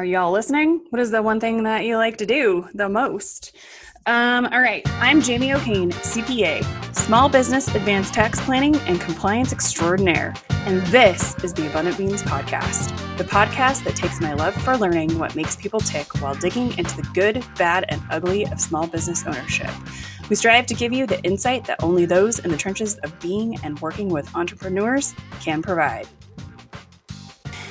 Are y'all listening? What is the one thing that you like to do the most? Um, all right, I'm Jamie O'Kane, CPA, Small Business Advanced Tax Planning and Compliance Extraordinaire, and this is the Abundant Beans Podcast, the podcast that takes my love for learning what makes people tick while digging into the good, bad, and ugly of small business ownership. We strive to give you the insight that only those in the trenches of being and working with entrepreneurs can provide.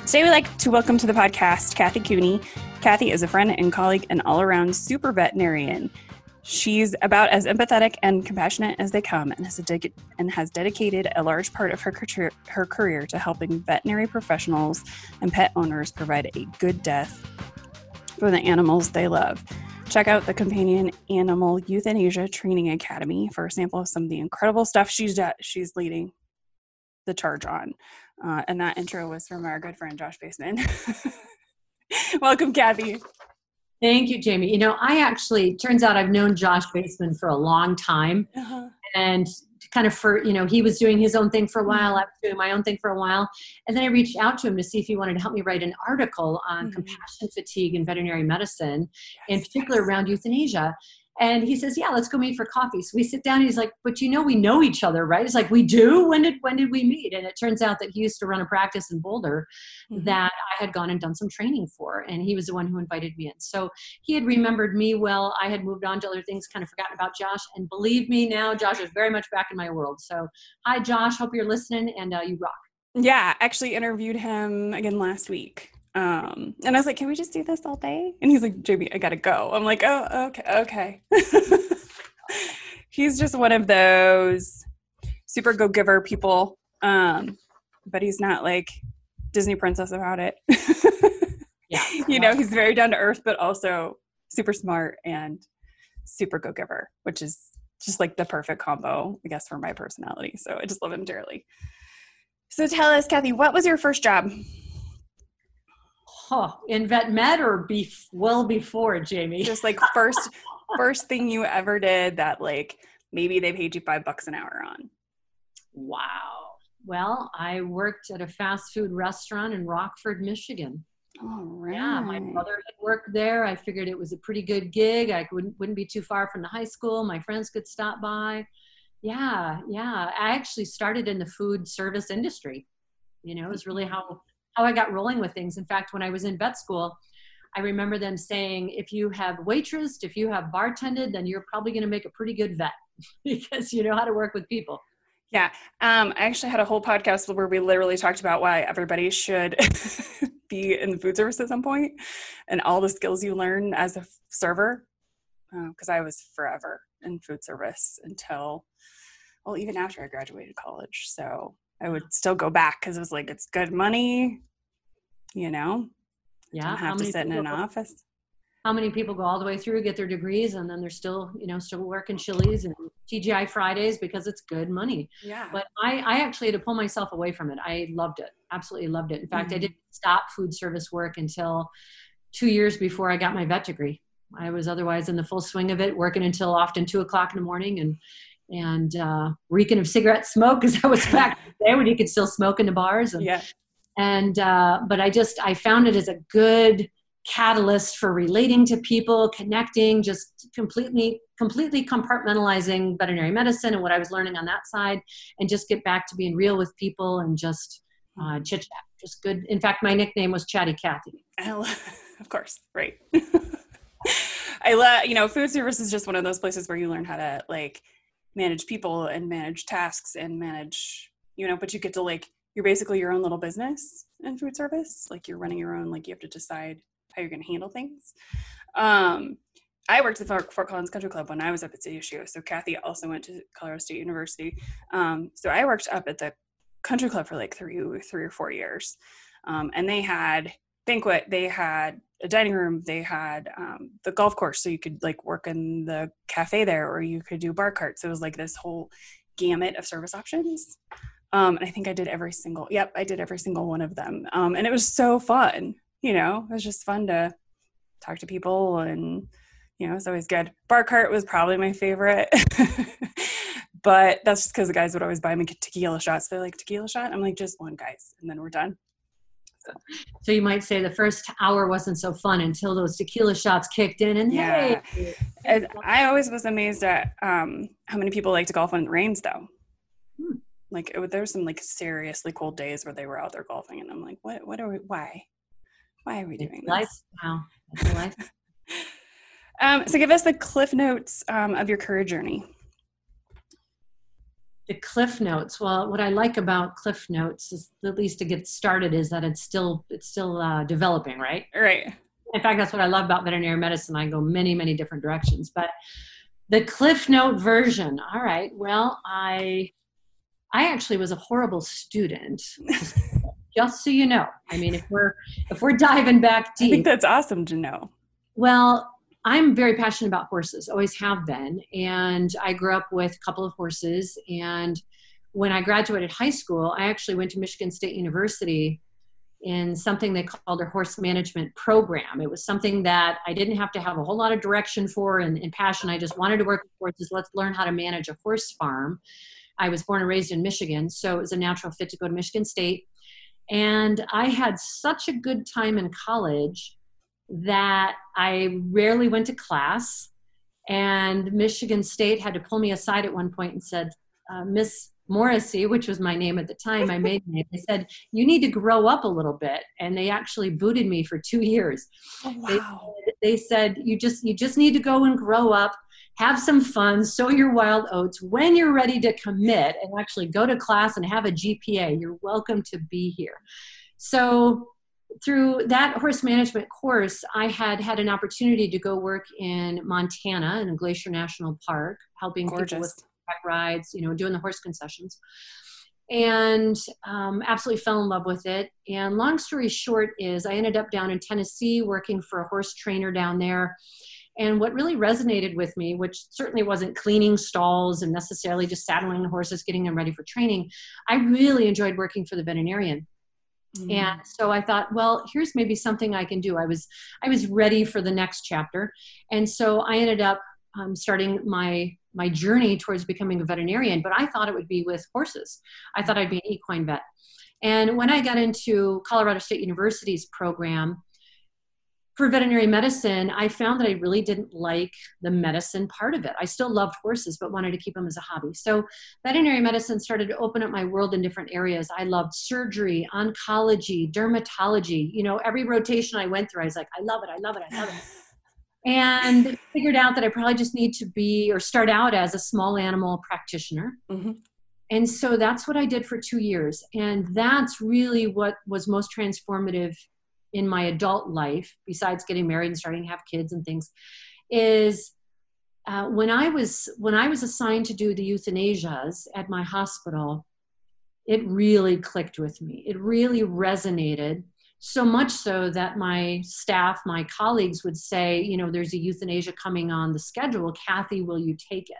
Today, we'd like to welcome to the podcast Kathy Cooney. Kathy is a friend and colleague and all around super veterinarian. She's about as empathetic and compassionate as they come and has, dedic- and has dedicated a large part of her, career, her career to helping veterinary professionals and pet owners provide a good death for the animals they love. Check out the Companion Animal Euthanasia Training Academy for a sample of some of the incredible stuff she's, she's leading the charge on. Uh, and that intro was from our good friend Josh Baseman. Welcome, Kathy. Thank you, Jamie. You know, I actually turns out I've known Josh Baseman for a long time, uh-huh. and kind of for you know he was doing his own thing for a mm-hmm. while. I was doing my own thing for a while, and then I reached out to him to see if he wanted to help me write an article on mm-hmm. compassion fatigue in veterinary medicine, yes, in particular yes. around euthanasia. And he says, "Yeah, let's go meet for coffee." So we sit down. And he's like, "But you know, we know each other, right?" It's like, "We do." When did when did we meet? And it turns out that he used to run a practice in Boulder mm-hmm. that I had gone and done some training for, and he was the one who invited me in. So he had remembered me well. I had moved on to other things, kind of forgotten about Josh. And believe me, now Josh is very much back in my world. So hi, Josh. Hope you're listening, and uh, you rock. Yeah, actually interviewed him again last week. Um, and I was like, can we just do this all day? And he's like, JB, I gotta go. I'm like, oh, okay, okay. he's just one of those super go giver people. Um, but he's not like Disney princess about it. yeah. You know, he's very down to earth, but also super smart and super go giver, which is just like the perfect combo, I guess, for my personality. So I just love him dearly. So tell us, Kathy, what was your first job? Huh, in vet med or be well before Jamie? Just like first first thing you ever did that like maybe they paid you five bucks an hour on. Wow. Well, I worked at a fast food restaurant in Rockford, Michigan. All right. Yeah, my mother had worked there. I figured it was a pretty good gig. I wouldn't wouldn't be too far from the high school. My friends could stop by. Yeah, yeah. I actually started in the food service industry. You know, it was really mm-hmm. how how I got rolling with things. In fact, when I was in vet school, I remember them saying, if you have waitressed, if you have bartended, then you're probably going to make a pretty good vet because you know how to work with people. Yeah. Um, I actually had a whole podcast where we literally talked about why everybody should be in the food service at some point and all the skills you learn as a server. Because uh, I was forever in food service until, well, even after I graduated college. So I would still go back because it was like it's good money, you know. Yeah, Don't have to sit in an go, office. How many people go all the way through, get their degrees, and then they're still, you know, still working Chili's and TGI Fridays because it's good money. Yeah. But I, I actually had to pull myself away from it. I loved it, absolutely loved it. In fact, mm-hmm. I didn't stop food service work until two years before I got my vet degree. I was otherwise in the full swing of it, working until often two o'clock in the morning and and uh, reeking of cigarette smoke because I was back there when you could still smoke in the bars. And, yeah. And uh, but I just I found it as a good catalyst for relating to people, connecting, just completely completely compartmentalizing veterinary medicine and what I was learning on that side, and just get back to being real with people and just uh, chit chat. Just good. In fact, my nickname was Chatty Cathy. of course, right. I love you know food service is just one of those places where you learn how to like manage people and manage tasks and manage you know but you get to like you're basically your own little business in food service like you're running your own like you have to decide how you're going to handle things um I worked at Fort, Fort Collins Country Club when I was up at CSU. So Kathy also went to Colorado State University. Um, so I worked up at the country club for like three, three or four years, um, and they had banquet. They had a dining room they had um, the golf course so you could like work in the cafe there or you could do bar carts it was like this whole gamut of service options um, and i think i did every single yep i did every single one of them. Um, and it was so fun you know it was just fun to talk to people and you know it's always good. Bar cart was probably my favorite but that's just because the guys would always buy me tequila shots. They're like tequila shot? I'm like just one guys and then we're done. So you might say the first hour wasn't so fun until those tequila shots kicked in and Yeah. hey. And I always was amazed at um, how many people like to golf when it rains, though. Hmm. Like it, there were some like seriously cold days where they were out there golfing, and I'm like, what? What are we? Why? Why are we doing it's this? life now Um, so give us the cliff notes um, of your career journey. the cliff notes well what i like about cliff notes is at least to get started is that it's still it's still uh, developing right Right. in fact that's what i love about veterinary medicine i go many many different directions but the cliff note version all right well i i actually was a horrible student just so you know. I mean if we're if we're diving back deep, I think that's awesome to know. well i'm very passionate about horses always have been and i grew up with a couple of horses and when i graduated high school i actually went to michigan state university in something they called a horse management program. It was something that i didn't have to have a whole lot of direction for and, and passion. I just wanted to work with horses. Let's learn how to manage a horse farm i was born and raised in michigan so it was a natural fit to go to michigan state and i had such a good time in college that I rarely went to class. And Michigan State had to pull me aside at one point and said, uh, Miss Morrissey, which was my name at the time, my maiden name, they said, You need to grow up a little bit. And they actually booted me for two years. Oh, They, wow. they said, You just you just need to go and grow up, have some fun, sow your wild oats. When you're ready to commit and actually go to class and have a GPA, you're welcome to be here. So through that horse management course, I had had an opportunity to go work in Montana in Glacier National Park, helping people with rides, you know, doing the horse concessions. And um, absolutely fell in love with it. And long story short is, I ended up down in Tennessee working for a horse trainer down there. And what really resonated with me, which certainly wasn't cleaning stalls and necessarily just saddling the horses, getting them ready for training, I really enjoyed working for the veterinarian. Mm-hmm. and so i thought well here's maybe something i can do. I was i was ready for the next chapter. And so i ended up um, starting my my journey towards becoming a veterinarian but i thought it would be with horses. I thought i'd be an equine vet. And when i got into colorado state university's program for veterinary medicine i found that i really didn't like the medicine part of it i still loved horses but wanted to keep them as a hobby so veterinary medicine started to open up my world in different areas. I loved surgery, oncology, dermatology. You know, every rotation I went through, I was like, I love it, I love it, I love it. And figured out that I probably just need to be or start out as a small animal practitioner. Mhm. And so that's what I did for two years. And that's really what was most transformative in my adult life, besides getting married and starting to have kids and things, is uh, when I was when I was assigned to do the euthanasias at my hospital, it really clicked with me. It really resonated so much so that my staff, my colleagues would say, you know, there's a euthanasia coming on the schedule. Kathy, will you take it?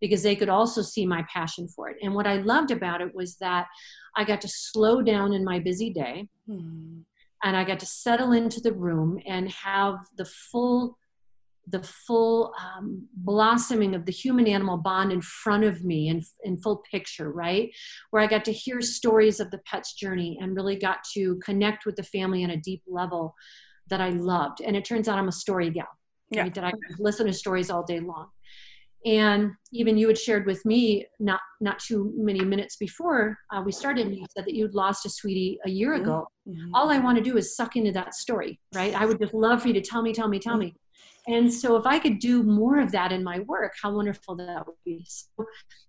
Because they could also see my passion for it. And what I loved about it was that I got to slow down in my busy day Mhm. And I got to settle into the room and have the full the full um, blossoming of the human animal bond in front of me in, in full picture right? Where i got to hear stories of the pet's journey and really got to connect with the family on a deep level that i loved. And it turns out i'm a story gal Yeah. right, that i listen to stories all day long and even you had shared with me not not too many minutes before uh, we started you said that you'd lost a sweetie a year ago Mhm. all I want to do is suck into that story, right? I would just love for you to tell me, tell me, tell me. And so if I could do more of that in my work, how wonderful that would be. So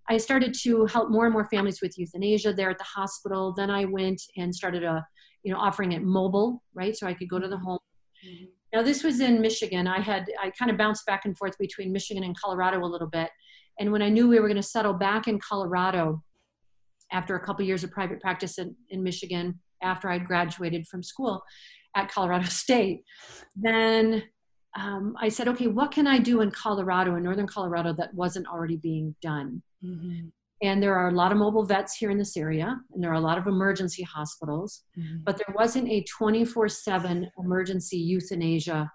I started to help more and more families with euthanasia there at the hospital. Then I went and started a, you know, offering it mobile, right? So I could go to the home. Mhm. Now this was in Michigan. I had I kind of bounced back and forth between Michigan and Colorado a little bit. And when I knew we were going to settle back in Colorado after a couple years of private practice in, in Michigan, after I'd graduated from school at Colorado State, then um, I said, okay, what can I do in Colorado, in northern Colorado, that wasn't already being done? Mhm. And there are a lot of mobile vets here in this area, and there are a lot of emergency hospitals Mhm. but there wasn't a 24 7 emergency euthanasia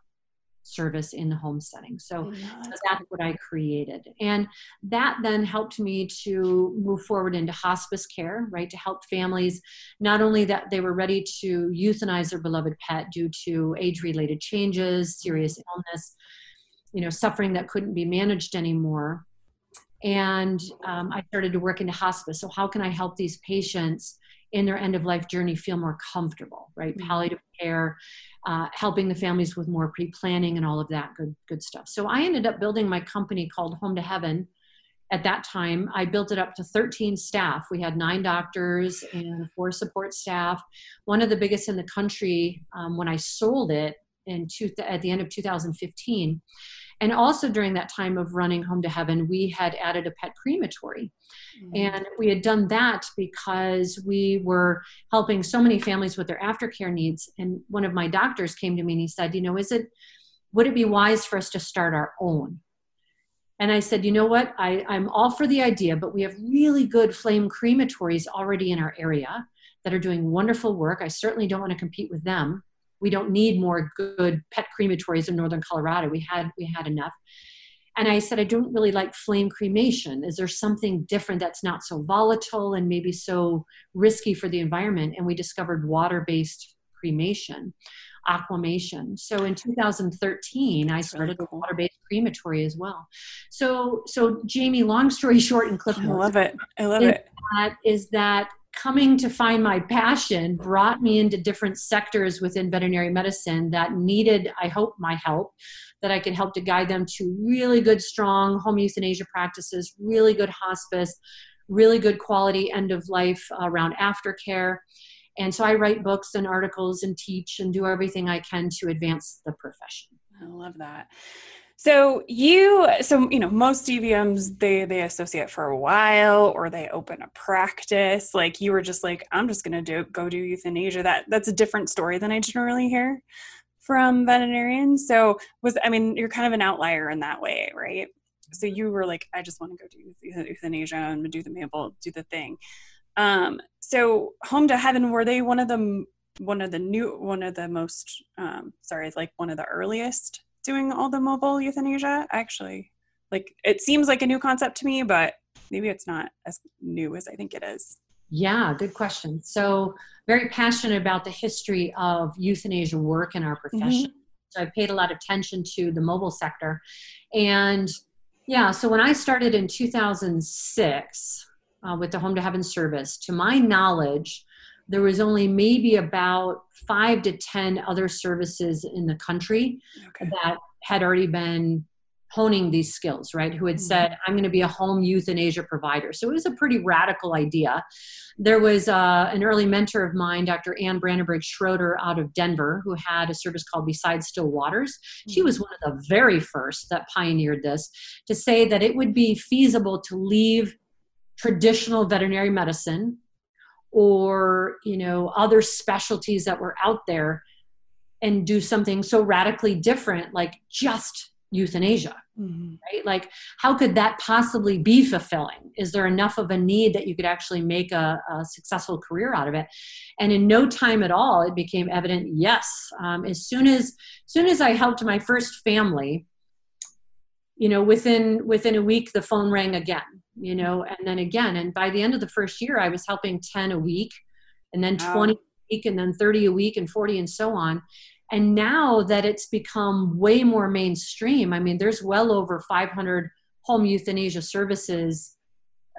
service in the home setting. So, so that's what I created. And that then helped me to move forward into hospice care, right? To help families not only that they were ready to euthanize their beloved pet due to age related changes, serious illness, you know, suffering that couldn't be managed anymore. And um, I started to work into hospice. So, how can I help these patients? in their end of life journey feel more comfortable, right? Mm-hmm. Palliative care, uh, helping the families with more pre-planning and all of that good good stuff. So I ended up building my company called Home to Heaven. At that time, I built it up to 13 staff. We had nine doctors and four support staff. One of the biggest in the country um, when I sold it in two, at the end of 2015 and also during that time of running Home to Heaven, we had added a pet crematory. Mm-hmm. And we had done that because we were helping so many families with their aftercare needs. And one of my doctors came to me and he said, You know, is it, would it be wise for us to start our own? And I said, you know what? I, I'm all for the idea, but we have really good flame crematories already in our area that are doing wonderful work. I certainly don't want to compete with them we don't need more good pet crematories in northern colorado. We had we had enough. And i said i don't really like flame cremation. Is there something different that's not so volatile and maybe so risky for the environment? And we discovered water-based cremation aquamation. So in 2013 i started a water-based crematory as well. So so jamie long story short and clip i love it. I love it. that is that coming to find my passion brought me into different sectors within veterinary medicine that needed, I hope, my help, that I could help to guide them to really good, strong home euthanasia practices, really good hospice, really good quality end of life around aftercare. And so I write books and articles and teach and do everything I can to advance the profession. I love that. So you, so you know, most DVMs they they associate for a while, or they open a practice. Like you were just like, I'm just gonna do go do euthanasia. That that's a different story than I generally hear from veterinarians. So was I mean, you're kind of an outlier in that way, right? So you were like, I just want to go do euthanasia and do the Mabel, do the thing. Um, so Home to Heaven, were they one of the one of the new one of the most um, sorry, like one of the earliest doing all the mobile euthanasia. Actually like it seems like a new concept to me but maybe it's not as new as i think it is. Yeah good question. So very passionate about the history of euthanasia work in our profession. Mm-hmm. so i paid a lot of attention to the mobile sector. And yeah so when i started in 2006 uh, with the home to heaven service to my knowledge there was only maybe about five to 10 other services in the country okay. that had already been honing these skills, right? Who had mm-hmm. said, I'm going to be a home euthanasia provider. So it was a pretty radical idea. There was uh, an early mentor of mine, Dr. Anne Brandenburg Schroeder out of Denver, who had a service called Beside Still Waters. She was one of the very first that pioneered this to say that it would be feasible to leave traditional veterinary medicine or you know other specialties that were out there and do something so radically different like just euthanasia mm-hmm. right? Like how could that possibly be fulfilling? Is there enough of a need that you could actually make a, a successful career out of it? And in no time at all it became evident yes um, as soon as, as soon as i helped my first family you know within within a week the phone rang again you know and then again and by the end of the first year i was helping 10 a week and then 20 a week and then 30 a week and 40 and so on. And now that it's become way more mainstream i mean there's well over 500 home euthanasia services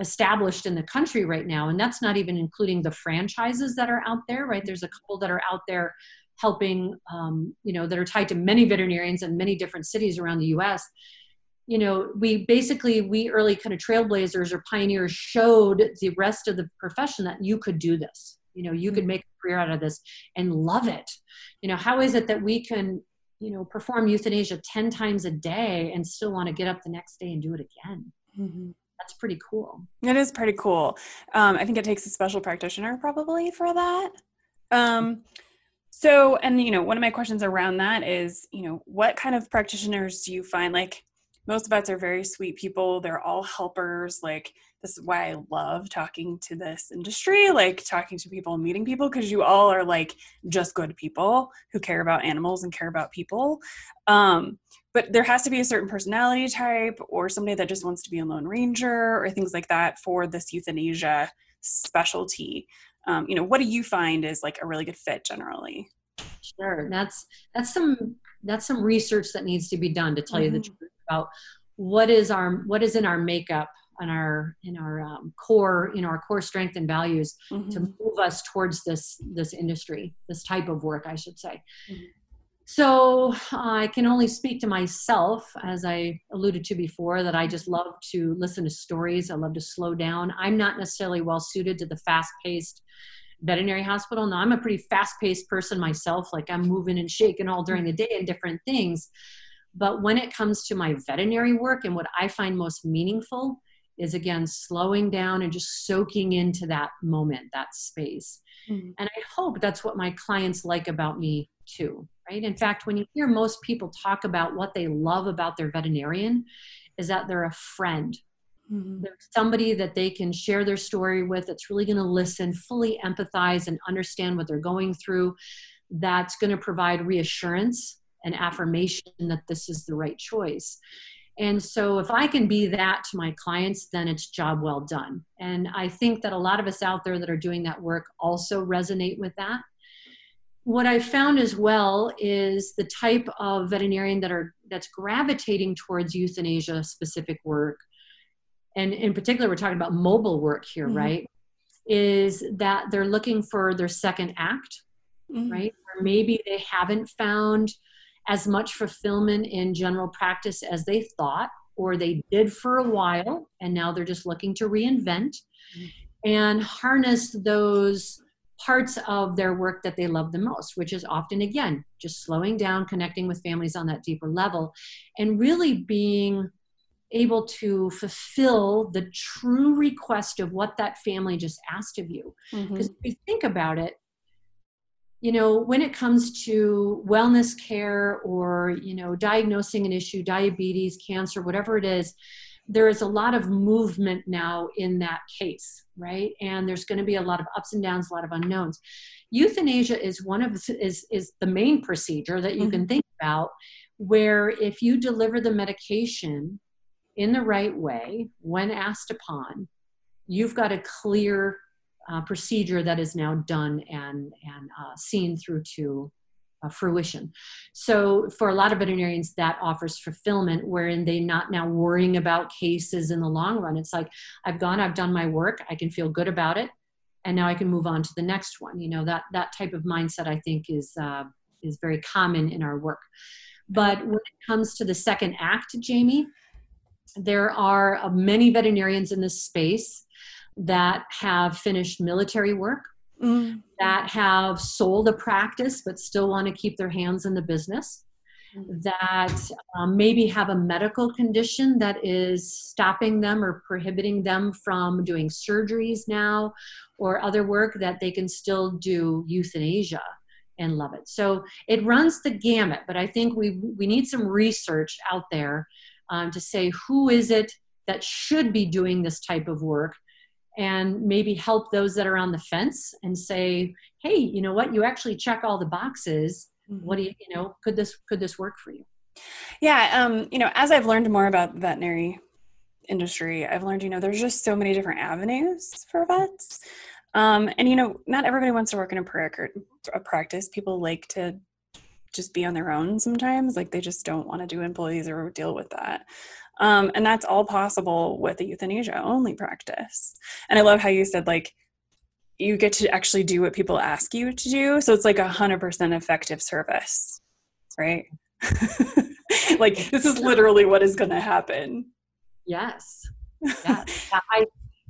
established in the country right now and that's not even including the franchises that are out there right? There's a couple that are out there helping um, you know that are tied to many veterinarians in many different cities around the us you know we basically we early kind of trailblazers or pioneers showed the rest of the profession that you could do this. You know you could mm-hmm. make a career out of this and love it. You know how is it that we can you know perform euthanasia 10 times a day and still want to get up the next day and do it again? Mm-hmm. that's pretty cool. It is pretty cool. Um, i think it takes a special practitioner probably for that. Um, so and you know one of my questions around that is you know what kind of practitioners do you find like most vets are very sweet people. They're all helpers. Like, this is why I love talking to this industry, like talking to people and meeting people, because you all are like just good people who care about animals and care about people. Um, but there has to be a certain personality type or somebody that just wants to be a lone ranger or things like that for this euthanasia specialty. Um, you know, what do you find is like a really good fit generally? Sure, that's that's some that's some research that needs to be done to tell mm-hmm. you the mm-hmm. truth about what is our what is in our makeup and our in our um, core you know our core strength and values mm-hmm. to move us towards this this industry this type of work i should say. Mm-hmm. so i can only speak to myself as i alluded to before that i just love to listen to stories. I love to slow down. I'm not necessarily well suited to the fast paced veterinary hospital. Now i'm a pretty fast paced person myself. Like i'm moving and shaking all during the day and different things but when it comes to my veterinary work and what I find most meaningful is again slowing down and just soaking into that moment, that space. Mm-hmm. And I hope that's what my clients like about me too, right? In fact, when you hear most people talk about what they love about their veterinarian, is that they're a friend. Mm-hmm. They're somebody that they can share their story with that's really going to listen, fully empathize, and understand what they're going through. That's going to provide reassurance and affirmation that this is the right choice. And so, if I can be that to my clients, then it's job well done. And I think that a lot of us out there that are doing that work also resonate with that. What I found as well is the type of veterinarian that are that's gravitating towards euthanasia specific work, and in particular, we're talking about mobile work here, mm-hmm. right? Is that they're looking for their second act, mm-hmm. right? Or maybe they haven't found as much fulfillment in general practice as they thought or they did for a while and now they're just looking to reinvent and harness those parts of their work that they love the most, which is often, again, just slowing down, connecting with families on that deeper level, and really being able to fulfill the true request of what that family just asked of you. Because mm-hmm. if you think about it, you know when it comes to wellness care or you know diagnosing an issue diabetes cancer whatever it is there is a lot of movement now in that case right and there's going to be a lot of ups and downs a lot of unknowns euthanasia is one of is is the main procedure that you mm-hmm. can think about where if you deliver the medication in the right way when asked upon you've got a clear uh, procedure that is now done and, and uh, seen through to uh, fruition. So for a lot of veterinarians, that offers fulfillment wherein they not now worrying about cases in the long run. It's like, I've gone, I've done my work, I can feel good about it, and now I can move on to the next one. You know, that, that type of mindset I think is, uh, is very common in our work. But when it comes to the second act, Jamie, there are uh, many veterinarians in this space that have finished military work, mm. that have sold a practice but still want to keep their hands in the business, mm. that um, maybe have a medical condition that is stopping them or prohibiting them from doing surgeries now or other work that they can still do euthanasia and love it. So it runs the gamut, but I think we we need some research out there um, to say who is it that should be doing this type of work and maybe help those that are on the fence and say hey you know what? You actually check all the boxes. Mm-hmm. what do you you know could this could this work for you? Yeah um you know as i've learned more about the veterinary industry i've learned you know there's just so many different avenues for vets. Um and you know not everybody wants to work in a, pra- a practice. People like to just be on their own sometimes. Like they just don't want to do employees or deal with that um, and that's all possible with a euthanasia only practice. And I love how you said, like, you get to actually do what people ask you to do. So it's like a hundred percent effective service, right? like this is literally what is going to happen. Yes. yes. I,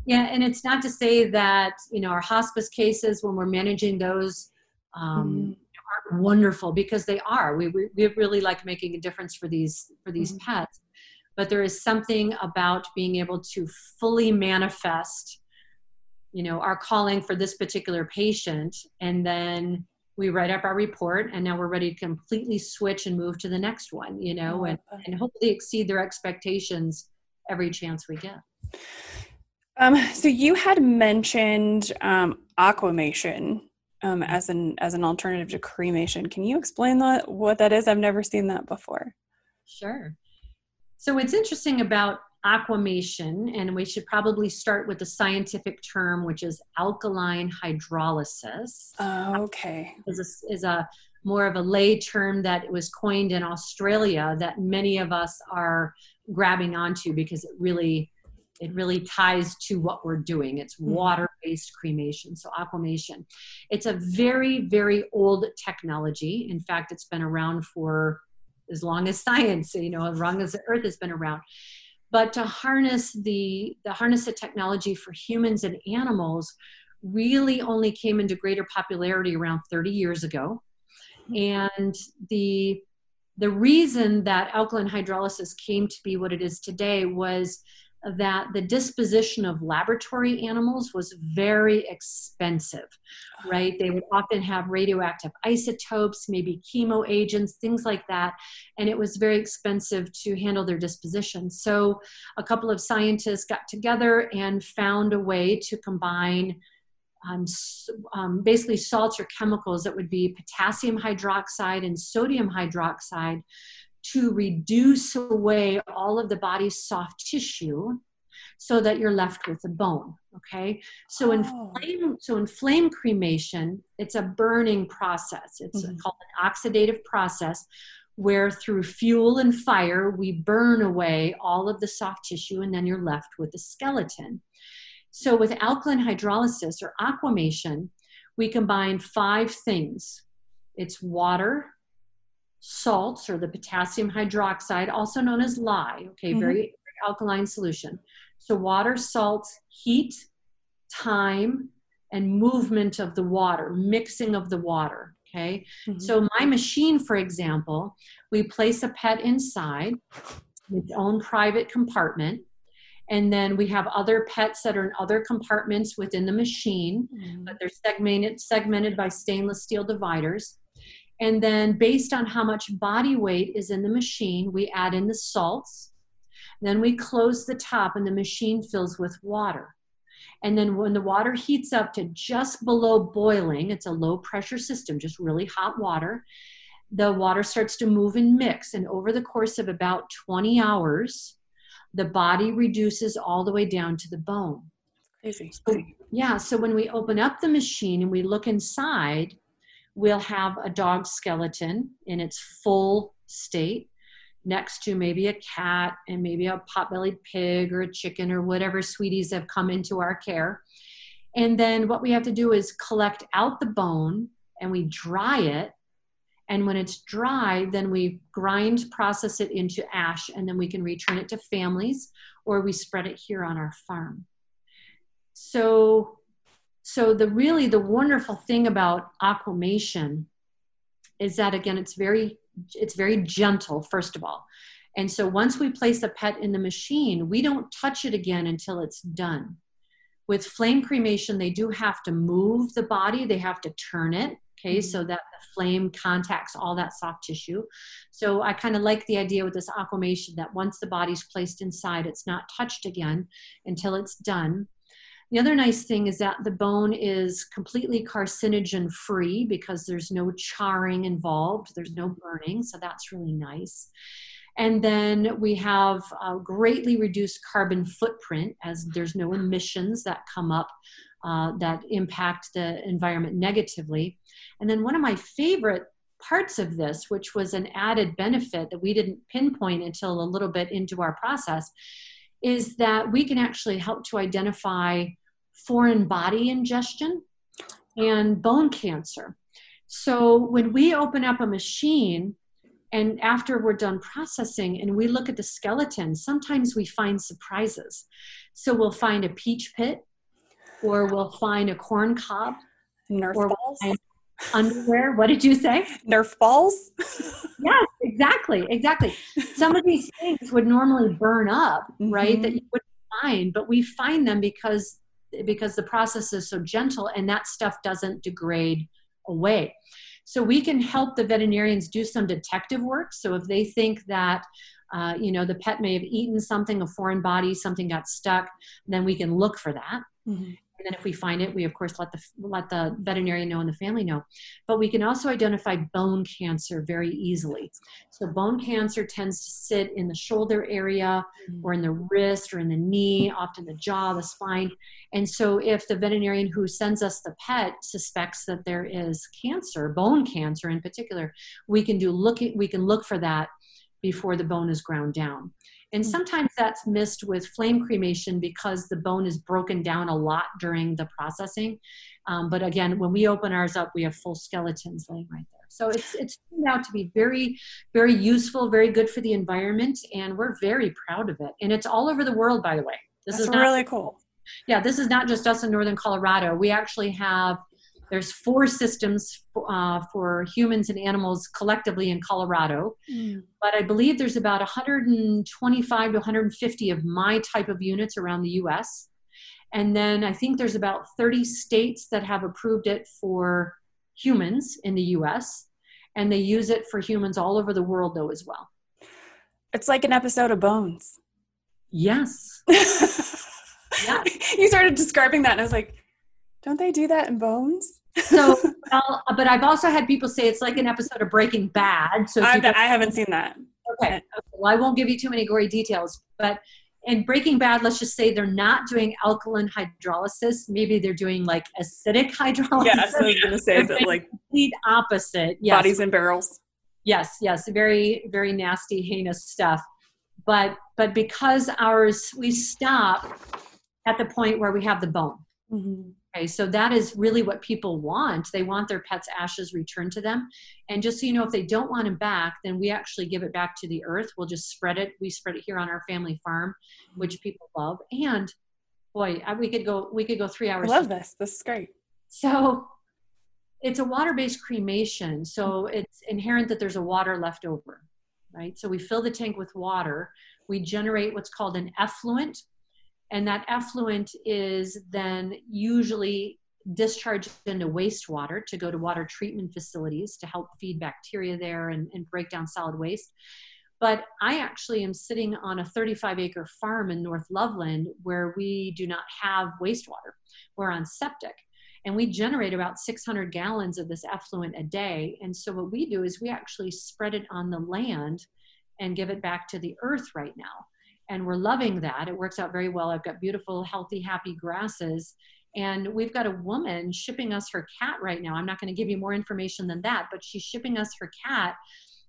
yeah. And it's not to say that, you know, our hospice cases, when we're managing those, um, mm. are wonderful because they are, we, we really like making a difference for these, for these mm. pets but there is something about being able to fully manifest you know our calling for this particular patient and then we write up our report and now we're ready to completely switch and move to the next one you know and, and hopefully exceed their expectations every chance we get. Um, so you had mentioned um, aquamation um, as an as an alternative to cremation. Can you explain that what that is? I've never seen that before. Sure so what's interesting about aquamation, and we should probably start with the scientific term, which is alkaline hydrolysis. Oh, okay. Is a, is a more of a lay term that was coined in Australia that many of us are grabbing onto because it really it really ties to what we're doing. It's mm-hmm. water-based cremation, so aquamation. It's a very, very old technology. In fact, it's been around for as long as science, you know, as long as the earth has been around. But to harness the, the harness the technology for humans and animals really only came into greater popularity around 30 years ago. And the the reason that alkaline hydrolysis came to be what it is today was that the disposition of laboratory animals was very expensive, right? They would often have radioactive isotopes, maybe chemo agents, things like that, and it was very expensive to handle their disposition. So, a couple of scientists got together and found a way to combine. Um, um, basically salts or chemicals that would be potassium hydroxide and sodium hydroxide to reduce away all of the body's soft tissue so that you're left with a bone okay so oh. in flame so in flame cremation it's a burning process it's mm-hmm. called an oxidative process where through fuel and fire we burn away all of the soft tissue and then you're left with a skeleton so with alkaline hydrolysis or aquamation we combine five things it's water salts or the potassium hydroxide, also known as lye, okay, mm-hmm. very alkaline solution. So, water, salts, heat, time, and movement of the water, mixing of the water. Okay. Mm-hmm. So, my machine, for example, we place a pet inside its own private compartment. And then we have other pets that are in other compartments within the machine, mm-hmm. but they're segmented, segmented by stainless steel dividers. And then, based on how much body weight is in the machine, we add in the salts. Then we close the top, and the machine fills with water. And then, when the water heats up to just below boiling, it's a low pressure system, just really hot water. The water starts to move and mix. And over the course of about 20 hours, the body reduces all the way down to the bone. Crazy. So, yeah. So, when we open up the machine and we look inside, we'll have a dog skeleton in its full state next to maybe a cat and maybe a pot-bellied pig or a chicken or whatever sweeties have come into our care. And then what we have to do is collect out the bone and we dry it. And when it's dry then we grind process it into ash and then we can return it to families or we spread it here on our farm. So so the really the wonderful thing about aquamation is that again it's very it's very gentle first of all. And so once we place a pet in the machine we don't touch it again until it's done. With flame cremation they do have to move the body. They have to turn it okay mm-hmm. so that the flame contacts all that soft tissue. So i kind of like the idea with this aquamation that once the body's placed inside it's not touched again until it's done the other nice thing is that the bone is completely carcinogen free because there's no charring involved, there's no burning, so that's really nice. And then we have greatly reduced carbon footprint as there's no emissions that come up uh, that impact the environment negatively. And then one of my favorite parts of this, which was an added benefit that we didn't pinpoint until a little bit into our process, is that we can actually help to identify foreign body ingestion and bone cancer. So when we open up a machine and after we're done processing and we look at the skeleton, sometimes we find surprises. So we'll find a peach pit or we'll find a corn cob Nerf or balls. Underwear. What did you say? Nerf balls. yes, exactly, exactly. Some of these things would normally burn up, mm-hmm. right? That you wouldn't find, but we find them because because the process is so gentle and that stuff doesn't degrade away. So we can help the veterinarians do some detective work. So if they think that uh, you know the pet may have eaten something, a foreign body, something got stuck, then we can look for that. Mm-hmm. And then if we find it, we of course let the let the veterinarian know and the family know. But we can also identify bone cancer very easily. So bone cancer tends to sit in the shoulder area mm-hmm. or in the wrist or in the knee, often the jaw, the spine. And so if the veterinarian who sends us the pet suspects that there is cancer, bone cancer in particular, we can do look we can look for that before the bone is ground down. And hmm. sometimes that's missed with flame cremation because the bone is broken down a lot during the processing. Um, but again, when we open ours up, we have full skeletons laying right there. So it's it's turned out to be very, very useful, very good for the environment, and we're very proud of it. And it's all over the world, by the way. This that's is not, really cool. Yeah, this is not just us in Northern Colorado. We actually have there's four systems uh, for humans and animals collectively in Colorado, mm. but I believe there's about 125 to 150 of my type of units around the U.S. And then I think there's about 30 states that have approved it for humans in the U.S. And they use it for humans all over the world, though, as well. It's like an episode of Bones. Yes. yeah. You started describing that, and I was like, don't they do that in Bones? so, well, but I've also had people say it's like an episode of Breaking Bad. So I, I haven't seen that. Okay. Well, I won't give you too many gory details, but in Breaking Bad, let's just say they're not doing alkaline hydrolysis. Maybe they're doing like acidic hydrolysis. Yes, I was going to say that like complete opposite. Yes. Bodies in barrels. Yes, yes, very, very nasty, heinous stuff. But but because ours, we stop at the point where we have the bone. Mm-hmm. Okay, so that is really what people want. They want their pet's ashes returned to them. And just so you know, if they don't want them back, then we actually give it back to the earth. We'll just spread it. We spread it here on our family farm, which mm-hmm. people love. And boy, we could go we could go three hours. I love this. This is great. So it's a water-based cremation. So mm-hmm. it's inherent that there's a water left over, right? So we fill the tank with water. We generate what's called an effluent, and that effluent is then usually discharged into wastewater to go to water treatment facilities to help feed bacteria there and, and break down solid waste. But I actually am sitting on a 35 acre farm in North Loveland where we do not have wastewater. We're on septic and we generate about 600 gallons of this effluent a day. And so what we do is we actually spread it on the land and give it back to the earth right now and we're loving that. It works out very well. I've got beautiful, healthy, happy grasses. And we've got a woman shipping us her cat right now. I'm not going to give you more information than that, but she's shipping us her cat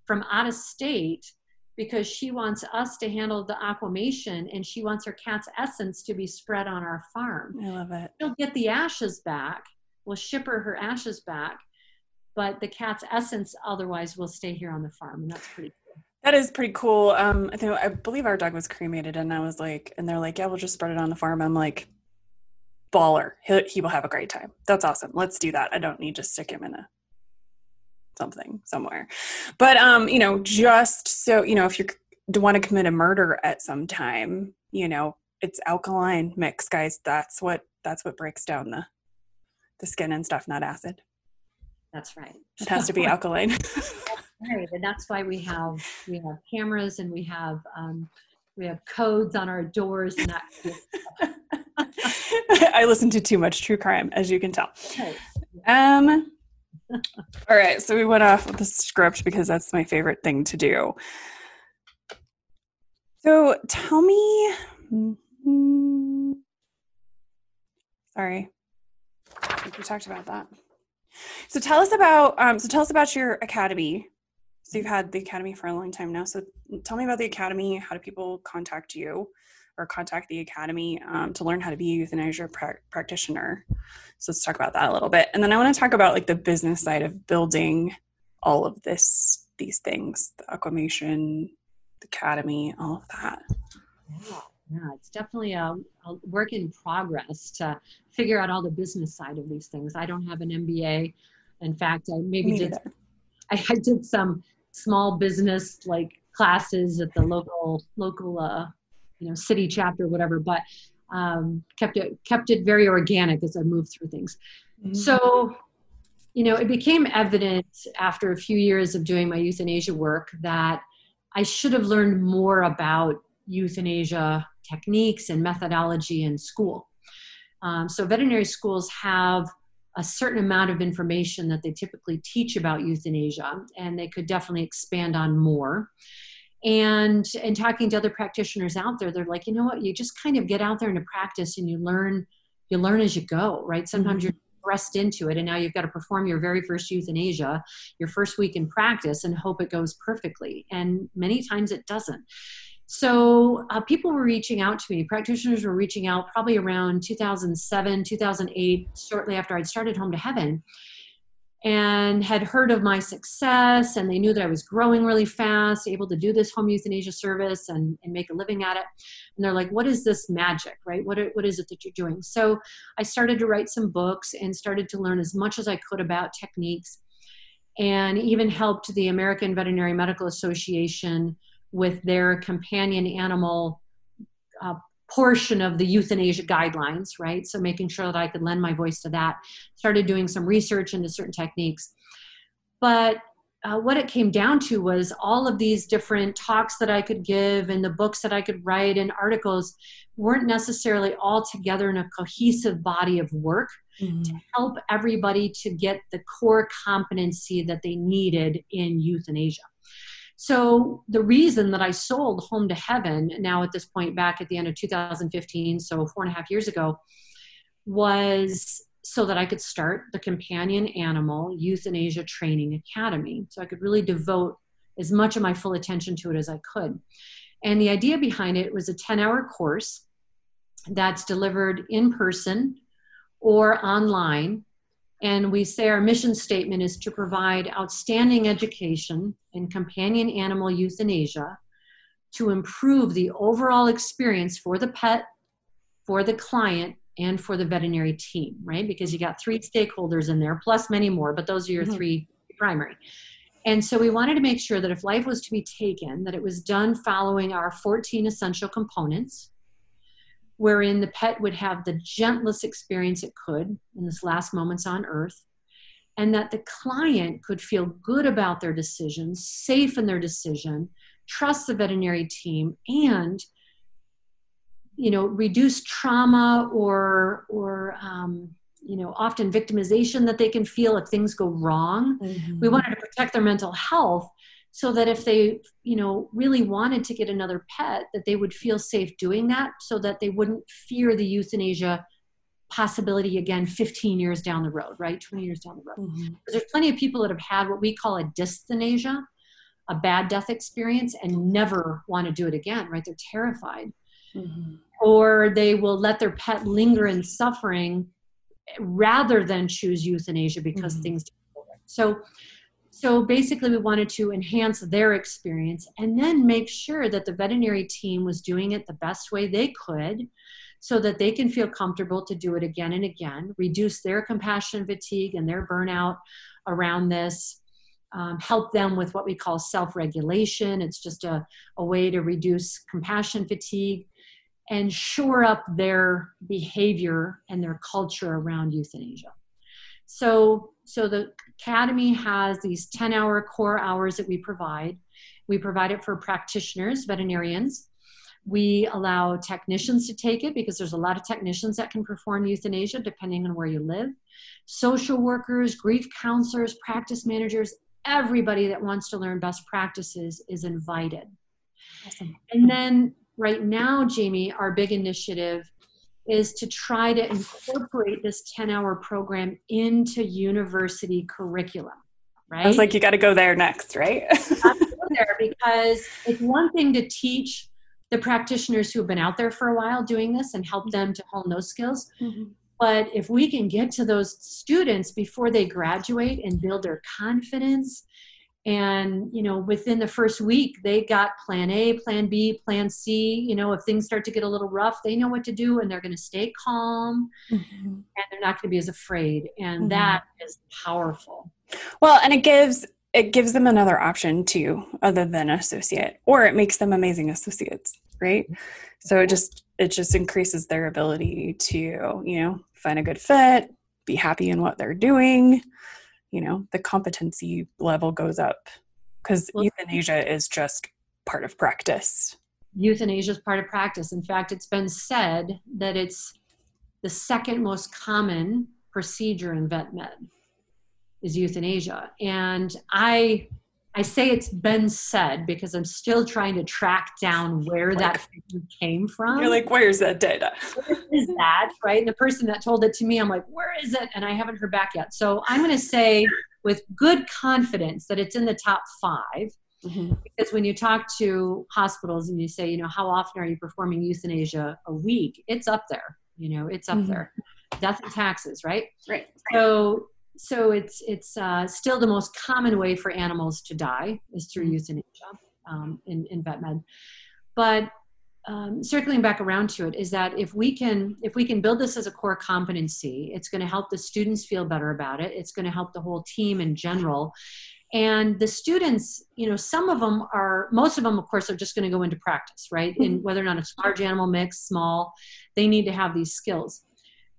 from out of state because she wants us to handle the aquamation and she wants her cat's essence to be spread on our farm. I love it. She'll get the ashes back. We'll ship her her ashes back, but the cat's essence otherwise will stay here on the farm. And that's pretty that is pretty cool. Um, I think I believe our dog was cremated, and I was like, and they're like, yeah, we'll just spread it on the farm. I'm like, baller. He, he will have a great time. That's awesome. Let's do that. I don't need to stick him in a something somewhere. But um, you know, just so you know, if you want to commit a murder at some time, you know, it's alkaline mix, guys. That's what that's what breaks down the the skin and stuff, not acid. That's right. It has to be alkaline. right and that's why we have we have cameras and we have um, we have codes on our doors and that i listen to too much true crime as you can tell. Um all right so we went off with the script because that's my favorite thing to do. So tell me mm-hmm, sorry. We talked about that so tell us about um, so tell us about your academy so you've had the academy for a long time now. So tell me about the academy. How do people contact you or contact the academy um, to learn how to be a euthanasia pra- practitioner? So let's talk about that a little bit. And then I want to talk about like the business side of building all of this, these things, the aquamation, the academy, all of that. Yeah. Yeah, it's definitely a, a, work in progress to figure out all the business side of these things. I don't have an MBA. In fact, I maybe did I, I, did some small business like classes at the local local uh, you know city chapter whatever but um, kept it kept it very organic as i moved through things mm-hmm. so you know, it became evident after a few years of doing my euthanasia work that I should have learned more about euthanasia techniques and methodology in school. Um, so, veterinary schools have a certain amount of information that they typically teach about euthanasia, and they could definitely expand on more. And and talking to other practitioners out there, they're like, you know what, you just kind of get out there into practice and you learn, you learn as you go, right? Sometimes mm-hmm. you're thrust into it and now you've got to perform your very first euthanasia your first week in practice and hope it goes perfectly and many times it doesn't so uh, people were reaching out to me practitioners were reaching out probably around 2007 2008 shortly after i'd started home to heaven and had heard of my success and they knew that I was growing really fast, able to do this home euthanasia service and, and make a living at it. And they're like, what is this magic, right? What, what is it that you're doing? So I started to write some books and started to learn as much as I could about techniques and even helped the American Veterinary Medical Association with their companion animal uh, portion of the euthanasia guidelines, right? So making sure that I could lend my voice to that. Started doing some research into certain techniques. But uh, what it came down to was all of these different talks that I could give and the books that I could write and articles weren't necessarily all together in a cohesive body of work mm-hmm. to help everybody to get the core competency that they needed in euthanasia. So the reason that I sold Home to Heaven now at this point back at the end of 2015, so four and a half years ago, was so that I could start the Companion Animal Euthanasia Training Academy. So I could really devote as much of my full attention to it as I could. And the idea behind it was a 10 hour course that's delivered in person or online and we say our mission statement is to provide outstanding education in companion animal euthanasia to improve the overall experience for the pet, for the client, and for the veterinary team, right? Because you got three stakeholders in there, plus many more, but those are your mm-hmm. three primary. And so we wanted to make sure that if life was to be taken, that it was done following our 14 essential components wherein the pet would have the gentlest experience it could in this last moments on earth and that the client could feel good about their decisions safe in their decision trust the veterinary team and you know reduce trauma or or um, you know often victimization that they can feel if things go wrong mm-hmm. we wanted to protect their mental health so that if they you know really wanted to get another pet that they would feel safe doing that so that they wouldn't fear the euthanasia possibility again 15 years down the road right 20 years down the road mm-hmm. there's plenty of people that have had what we call a dysthanasia a bad death experience and never want to do it again right they're terrified mm-hmm. or they will let their pet linger in suffering rather than choose euthanasia because mm-hmm. things so so basically, we wanted to enhance their experience and then make sure that the veterinary team was doing it the best way they could so that they can feel comfortable to do it again and again, reduce their compassion fatigue and their burnout around this. Um, help them with what we call self regulation. It's just a, a way to reduce compassion fatigue and shore up their behavior and their culture around euthanasia. So, so the academy has these 10 hour core hours that we provide. We provide it for practitioners, veterinarians. We allow technicians to take it because there's a lot of technicians that can perform euthanasia depending on where you live. Social workers, grief counselors, practice managers, everybody that wants to learn best practices is invited. Awesome. And then right now, Jamie, our big initiative is to try to incorporate this 10 hour program into university curriculum right i was like you got to go there next right there because it's one thing to teach the practitioners who have been out there for a while doing this and help them to hone those skills mm-hmm. but if we can get to those students before they graduate and build their confidence and you know within the first week they got plan a plan b plan c. You know if things start to get a little rough they know what to do and they're going to stay calm mm-hmm. and they're not going to be as afraid. And mm-hmm. that is powerful. Well and it gives it gives them another option too other than associate or it makes them amazing associates right? So it just it just increases their ability to you know find a good fit be happy in what they're doing you know the competency level goes up because well, euthanasia is just part of practice. Euthanasia is part of practice. In fact it's been said that it's the second most common procedure in vet med is euthanasia. And i I say it's been said because I'm still trying to track down where like, that came from. You're like, where's that data? Where is that? Right. And the person that told it to me, I'm like, where is it? And I haven't heard back yet. So I'm going to say with good confidence that it's in the top 5 mm-hmm. Because when you talk to hospitals and you say, you know, how often are you performing euthanasia a week? It's up there. You know, it's up mm-hmm. there. Death and taxes, right? Right. So so it's it's uh, still the most common way for animals to die is through mm-hmm. euthanasia um, in, in vet med. But um, circling back around to it is that if we can if we can build this as a core competency it's going to help the students feel better about it. It's going to help the whole team in general. And the students you know some of them are most of them of course are just going to go into practice right? In mm-hmm. whether or not it's large animal mix small they need to have these skills.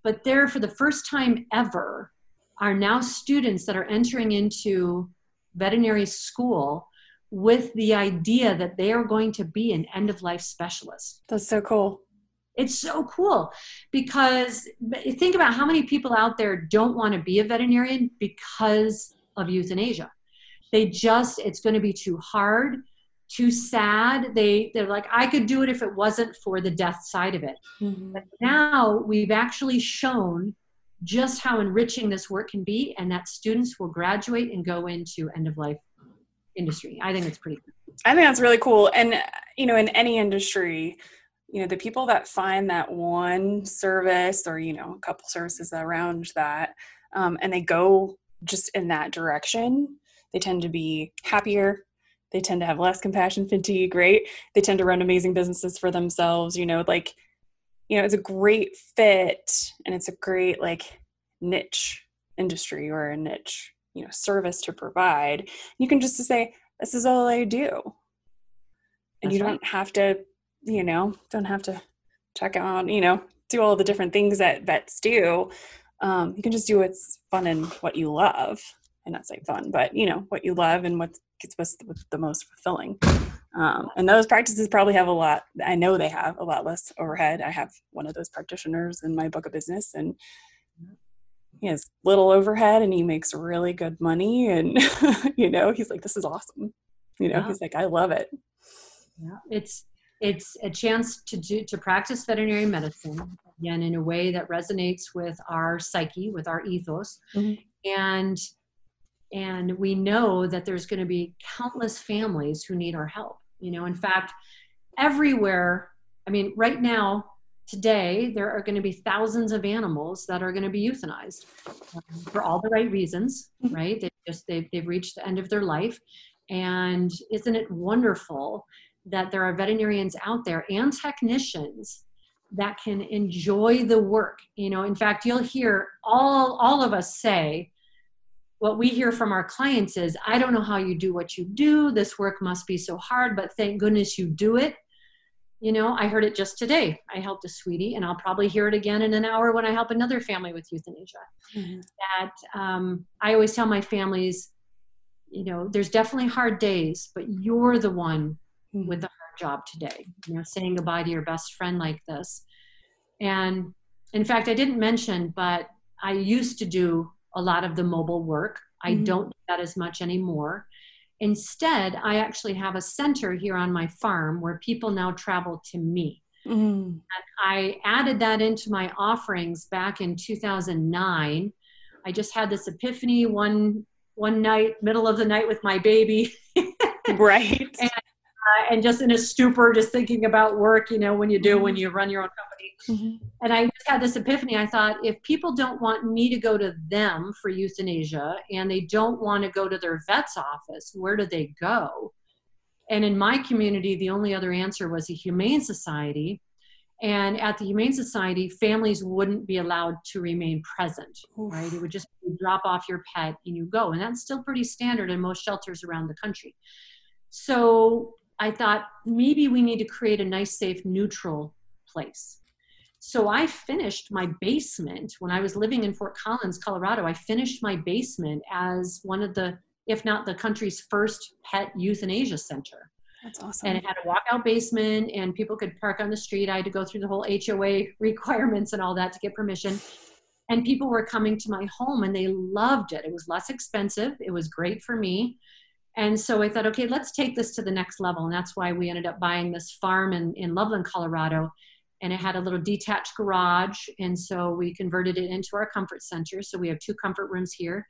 But they're for the first time ever are now students that are entering into veterinary school with the idea that they are going to be an end of life specialist. That's so cool. It's so cool because think about how many people out there don't want to be a veterinarian because of euthanasia. They just, it's going to be too hard, too sad. They, they're like, I could do it if it wasn't for the death side of it. Mm-hmm. But now we've actually shown just how enriching this work can be and that students will graduate and go into end of life industry. I think it's pretty cool. I think that's really cool. And, you know, in any industry, you know, the people that find that one service or, you know, a couple services around that, um, and they go just in that direction, they tend to be happier. They tend to have less compassion fatigue, right? They tend to run amazing businesses for themselves, you know, like you know it's a great fit and it's a great like niche industry or a niche you know service to provide. You can just say this is all i do. And That's you don't have to you know don't have to check out you know do all the different things that vets do. Um, you can just do what's fun and what you love. And not say fun but you know what you love and what's gets what's the most fulfilling um, and those practices probably have a lot, I know they have a lot less overhead. I have one of those practitioners in my book of business and he has little overhead and he makes really good money. And, you know, he's like, this is awesome. You know, yeah. he's like, I love it. Yeah. It's, it's a chance to do, to practice veterinary medicine again in a way that resonates with our psyche, with our ethos. Mm-hmm. And and we know that there's going to be countless families who need our help you know in fact everywhere i mean right now today there are going to be thousands of animals that are going to be euthanized um, for all the right reasons mm-hmm. right? They just they've, they've reached the end of their life. And isn't it wonderful that there are veterinarians out there and technicians that can enjoy the work? You know in fact you'll hear all all of us say what we hear from our clients is i don't know how you do what you do. This work must be so hard but thank goodness you do it. You know i heard it just today. I helped a sweetie and i'll probably hear it again in an hour when i help another family with euthanasia. Mm-hmm. that um, i always tell my families you know there's definitely hard days but you're the one mm-hmm. with the hard job today. You know saying goodbye to your best friend like this. And in fact i didn't mention but i used to do a lot of the mobile work. I mm-hmm. don't do that as much anymore. Instead, I actually have a center here on my farm where people now travel to me. Mm-hmm. And I added that into my offerings back in 2009. I just had this epiphany one one night, middle of the night with my baby. right. and, uh, and just in a stupor, just thinking about work, you know, when you do, mm-hmm. when you run your own company Mm-hmm. And I just had this epiphany. I thought, if people don't want me to go to them for euthanasia and they don't want to go to their vet's office, where do they go? And in my community, the only other answer was a humane society. And at the Humane Society, families wouldn't be allowed to remain present, Oof. right? It would just drop off your pet and you go. And that's still pretty standard in most shelters around the country. So I thought maybe we need to create a nice, safe, neutral place So I finished my basement when I was living in Fort Collins, Colorado. I finished my basement as one of the, if not the country's first pet euthanasia center. That's awesome. And it had a walkout basement, and people could park on the street. I had to go through the whole HOA requirements and all that to get permission. And people were coming to my home and they loved it. It was less expensive, it was great for me. And so I thought, okay, let's take this to the next level. And that's why we ended up buying this farm in, in Loveland, Colorado. And it had a little detached garage. And so we converted it into our comfort center. So we have two comfort rooms here.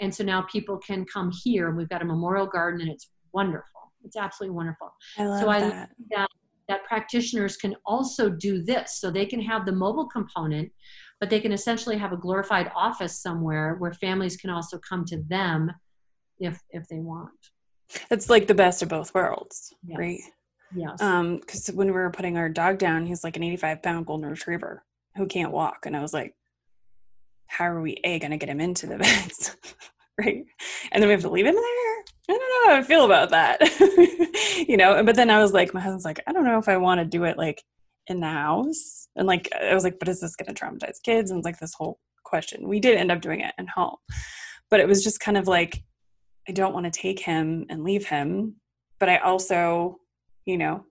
And so now people can come here. We've got a memorial garden and it's wonderful. It's absolutely wonderful. I love so I that. that that practitioners can also do this. So they can have the mobile component, but they can essentially have a glorified office somewhere where families can also come to them if if they want. It's like the best of both worlds, Yes. right? Yes. Um, because when we were putting our dog down, he's like an 85 pound golden retriever who can't walk, and I was like, "How are we a gonna get him into the vets, right? And then we have to leave him there. I don't know how I feel about that, you know. But then I was like, my husband's like, I don't know if I want to do it like in the house, and like I was like, but is this gonna traumatize kids? And it's like this whole question. We did end up doing it in home, but it was just kind of like, I don't want to take him and leave him, but I also you know,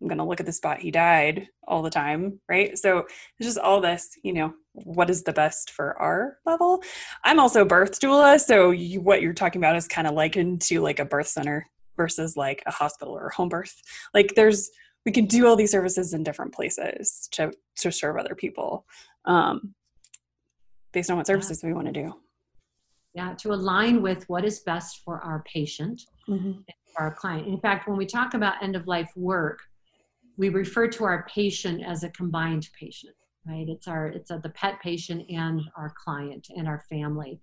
I'm going to look at the spot he died all the time, right? So it's just all this, you know, what is the best for our level? I'm also a birth doula, so you, what you're talking about is kind of likened to like a birth center versus like a hospital or a home birth. Like there's we can do all these services in different places to to serve other people um, based on what services we want to do. Yeah, to align with what is best for our patient, Mm-hmm. for our client. In fact, when we talk about end of life work, we refer to our patient as a combined patient, right? It's our it's a, the pet patient and our client and our family,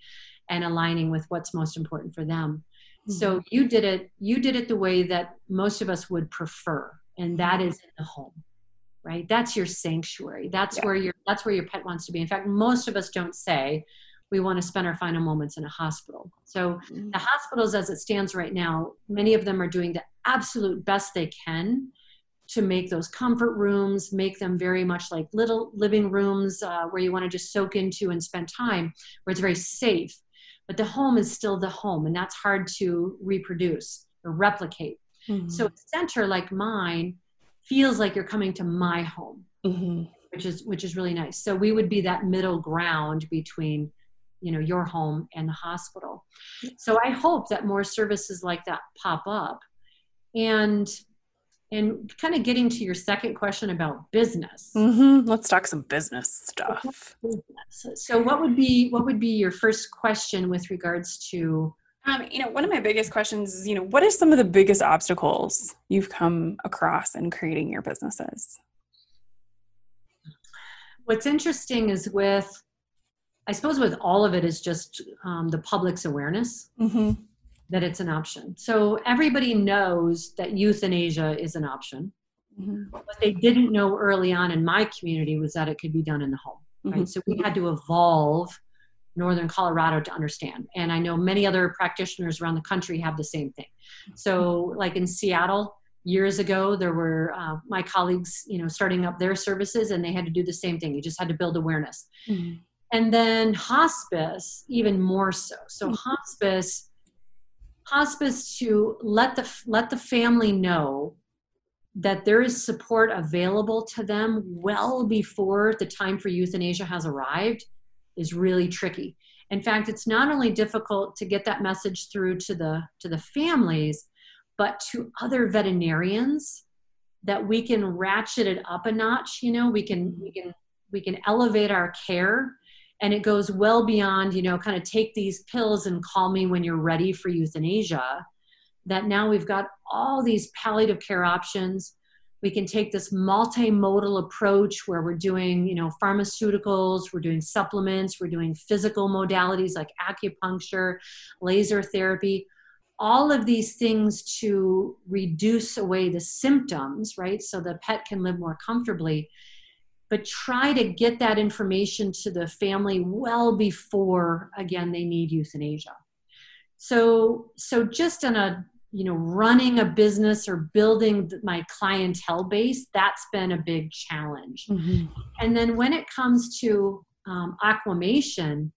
and aligning with what's most important for them. So you did it. You did it the way that most of us would prefer, and that is in the home, right? That's your sanctuary. That's Yeah. where your that's where your pet wants to be. In fact, most of us don't say we want to spend our final moments in a hospital. So Mhm. the hospitals as it stands right now many of them are doing the absolute best they can to make those comfort rooms make them very much like little living rooms uh, where you want to just soak into and spend time where it's very safe but the home is still the home and that's hard to reproduce or replicate Mhm. so a center like mine feels like you're coming to my home Mhm. which is which is really nice so we would be that middle ground between you know your home and the hospital so i hope that more services like that pop up and and kind of getting to your second question about business Mhm. Let's talk some business stuff. so, so what would be what would be your first question with regards to Um, you know, one of my biggest questions is, you know, what are some of the biggest obstacles you've come across in creating your businesses? what's interesting is with i suppose with all of it is just um, the public's awareness Mm-hmm. that it's an option. So everybody knows that euthanasia is an option. Mm-hmm. what they didn't know early on in my community was that it could be done in the home right? So we had to evolve northern colorado to understand. And i know many other practitioners around the country have the same thing. So like in seattle years ago there were uh, my colleagues you know starting up their services and they had to do the same thing. You just had to build awareness. Mm-hmm. And then hospice even more so. So hmm. hospice hospice to let the let the family know that there is support available to them well before the time for euthanasia has arrived is really tricky. In fact it's not only difficult to get that message through to the to the families but to other veterinarians that we can ratchet it up a notch you know? We can we can we can elevate our care and it goes well beyond you know kind of take these pills and call me when you're ready for euthanasia that now we've got all these palliative care options. We can take this multimodal approach where we're doing you know pharmaceuticals we're doing supplements we're doing physical modalities like acupuncture laser therapy. All of these things to reduce away the symptoms right? So the pet can live more comfortably but try to get that information to the family well before again they need euthanasia so so just on a you know running a business or building my clientele base that's been a big challenge mm-hmm. and then when it comes to um, aquamation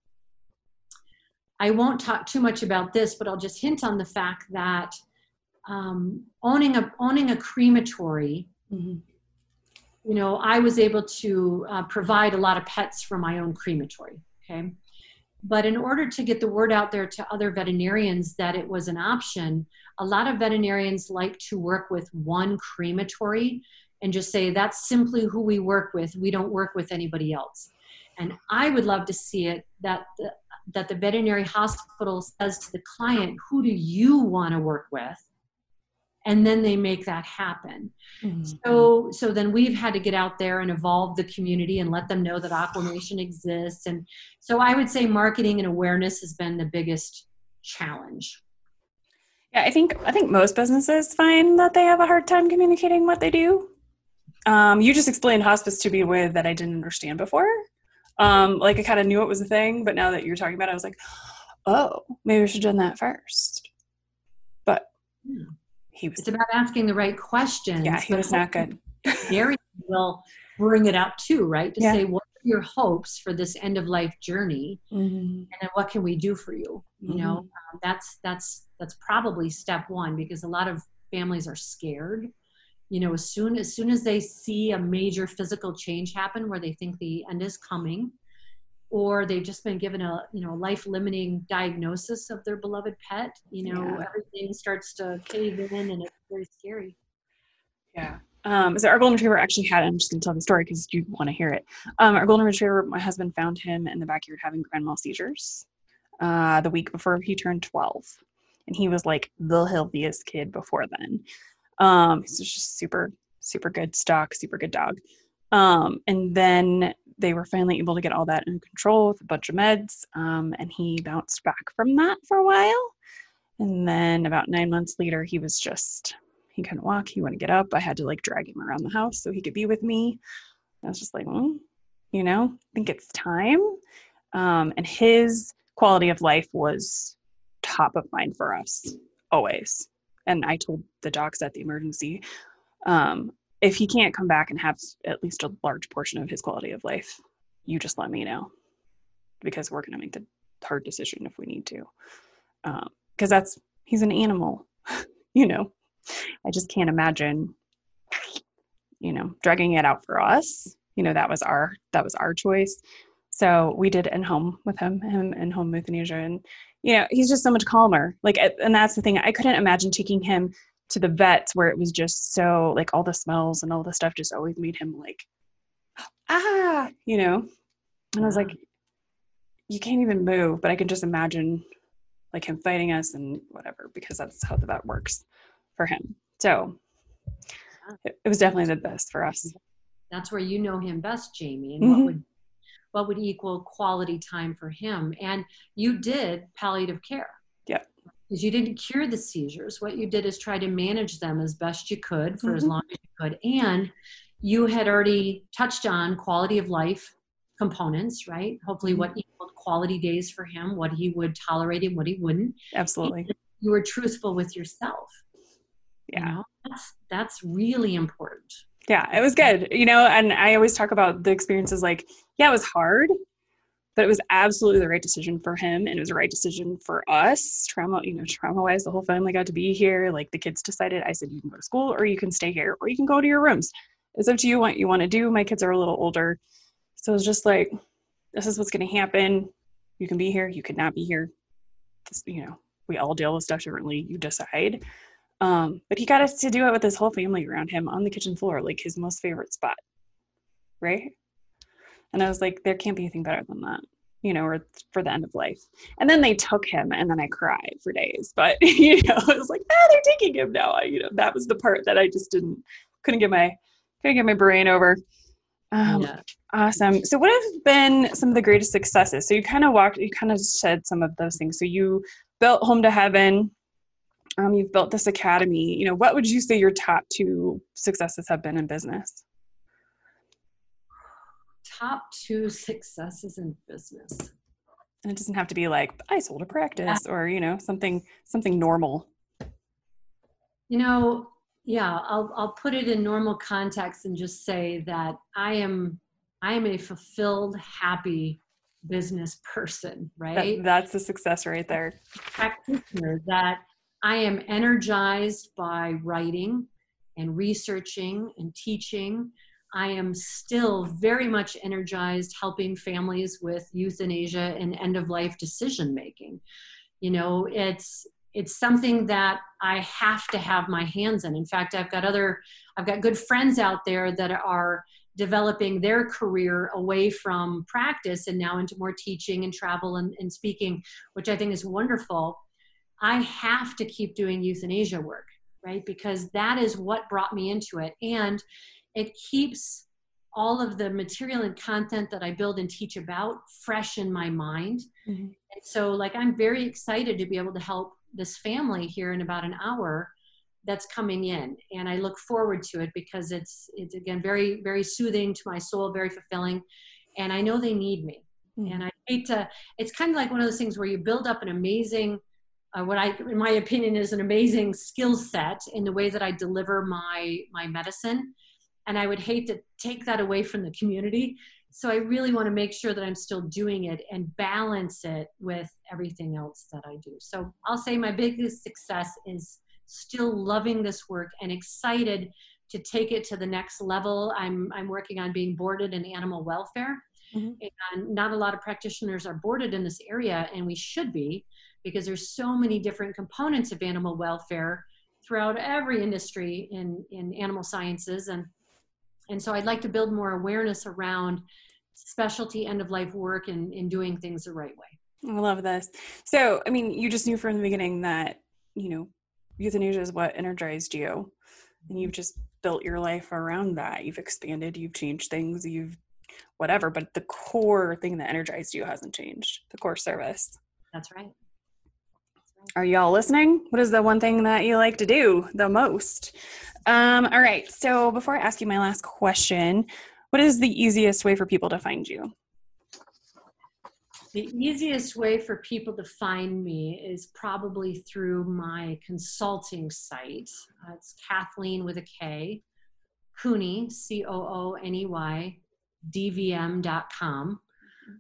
i won't talk too much about this but i'll just hint on the fact that um, owning a owning a crematory mm-hmm. You know i was able to uh, provide a lot of pets for my own crematory okay but in order to get the word out there to other veterinarians that it was an option, a lot of veterinarians like to work with one crematory and just say, that's simply who we work with. We don't work with anybody else. And I would love to see it that the, that the veterinary hospital says to the client, who do you want to work with? And then they make that happen. Mm-hmm. so so then we've had to get out there and evolve the community and let them know that aquamation exists. And so i would say marketing and awareness has been the biggest challenge. Yeah i think i think most businesses find that they have a hard time communicating what they do. Um, you just explained hospice to me with that i didn't understand before. Um, like i kind of knew it was a thing but now that you're talking about it i was like oh maybe i should have done that first. But hmm he was. It's about asking the right questions. Yeah, he was not good. Gary will bring it up too, right? To yeah. say what are your hopes for this end of life journey, mm-hmm. and then what can we do for you? You mm-hmm. know, um, that's that's that's probably step one because a lot of families are scared. You know, as soon as soon as they see a major physical change happen where they think the end is coming, or they've just been given a you know life limiting diagnosis of their beloved pet you know yeah. everything starts to cave in and it's very scary. Yeah. Um, so our golden retriever actually had i'm just going to tell the story because you want to hear it. Um, our golden retriever my husband found him in the backyard having grand mal seizures uh, the week before he turned 12 and he was like the healthiest kid before then. Um, he's just super super good stock super good dog. Um, and then they were finally able to get all that in control with a bunch of meds. Um, and he bounced back from that for a while. And then about nine months later, he was just, he couldn't walk. He wouldn't get up. I had to like drag him around the house so he could be with me. I was just like, mm, you know, I think it's time. Um, and his quality of life was top of mind for us always. And I told the docs at the emergency, um, if he can't come back and have at least a large portion of his quality of life, you just let me know because we're going to make the hard decision if we need to. Because um, that's, he's an animal, you know. I just can't imagine, you know, dragging it out for us. You know, that was our, that was our choice. So we did in home with him, him in home euthanasia. And, you know, he's just so much calmer. Like, and that's the thing. I couldn't imagine taking him to the vets where it was just so like all the smells and all the stuff just always made him like ah you know? And i was like you can't even move but i can just imagine like him fighting us and whatever because that's how the vet works for him. So it, it was definitely the best for us. That's where you know him best jamie and mm-hmm. what would what would equal quality time for him. And you did palliative care is you didn't cure the seizures. What you did is try to manage them as best you could for mm-hmm. as long as you could. And you had already touched on quality of life components, right? Hopefully, mm-hmm. what equaled quality days for him, what he would tolerate and what he wouldn't. Absolutely. And you were truthful with yourself. Yeah. You know? That's that's really important. Yeah, it was good. You know, and I always talk about the experiences like, yeah, it was hard, but it was absolutely the right decision for him and it was the right decision for us. Trauma you know trauma wise the whole family got to be here. Like the kids decided i said you can go to school or you can stay here or you can go to your rooms. It's up to you what you want to do. My kids are a little older. So it's just like this is what's going to happen. You can be here you could not be here. This, you know we all deal with stuff differently you decide. Um, but he got us to do it with his whole family around him on the kitchen floor like his most favorite spot. Right and I was like, there can't be anything better than that, you know, or for the end of life. And then they took him and then I cried for days. But, you know, it was like, ah, they're taking him now. I, you know, that was the part that I just didn't, couldn't get my, couldn't get my brain over. Um, yeah. Awesome. So, what have been some of the greatest successes? So, you kind of walked, you kind of said some of those things. So, you built Home to Heaven. Um, you've built this academy. You know, what would you say your top two successes have been in business? Top two successes in business? And it doesn't have to be like I sold a practice or you know something something normal. You know, yeah, I'll I'll put it in normal context and just say that I am I am a fulfilled, happy business person, right? That, that's the success right there. Practitioner that I am energized by writing and researching and teaching. I am still very much energized helping families with euthanasia and end of life decision making. You know, it's it's something that I have to have my hands in. In fact, I've got other I've got good friends out there that are developing their career away from practice and now into more teaching and travel and, and speaking, which I think is wonderful. I have to keep doing euthanasia work, right? Because that is what brought me into it. And it keeps all of the material and content that I build and teach about fresh in my mind. Mm-hmm. And so, like, I'm very excited to be able to help this family here in about an hour that's coming in and i look forward to it because it's it's again very very soothing to my soul very fulfilling and i know they need me mm-hmm. and i hate to it's kind of like one of those things where you build up an amazing uh, what i in my opinion is an amazing skill set in the way that i deliver my my medicine and i would hate to take that away from the community so i really want to make sure that i'm still doing it and balance it with everything else that i do so i'll say my biggest success is still loving this work and excited to take it to the next level. I'm, I'm working on being boarded in animal welfare. Mm-hmm. And not a lot of practitioners are boarded in this area, and we should be because there's so many different components of animal welfare throughout every industry in, in animal sciences. And, and so I'd like to build more awareness around specialty end of life work and, and doing things the right way. I love this. So, I mean, you just knew from the beginning that, you know, euthanasia is what energized you and you've just built your life around that you've expanded you've changed things you've whatever but the core thing that energized you hasn't changed the core service that's right are y'all listening what is the one thing that you like to do the most um, all right so before i ask you my last question what is the easiest way for people to find you the easiest way for people to find me is probably through my consulting site. Uh, it's Kathleen with a K, Cooney, C O O N E Y, DVM.com.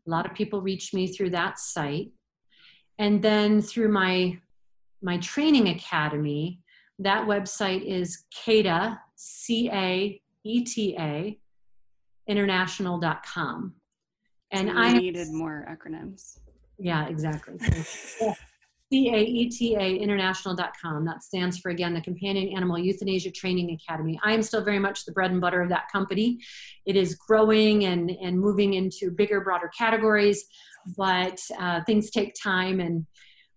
A lot of people reach me through that site. And then through my my training academy, that website is CAETA, C A E T A, international.com. And so I needed more acronyms. Yeah, exactly. C-A-E-T-A international.com. That stands for, again, the Companion Animal Euthanasia Training Academy. I am still very much the bread and butter of that company. It is growing and, and moving into bigger, broader categories, but uh, things take time and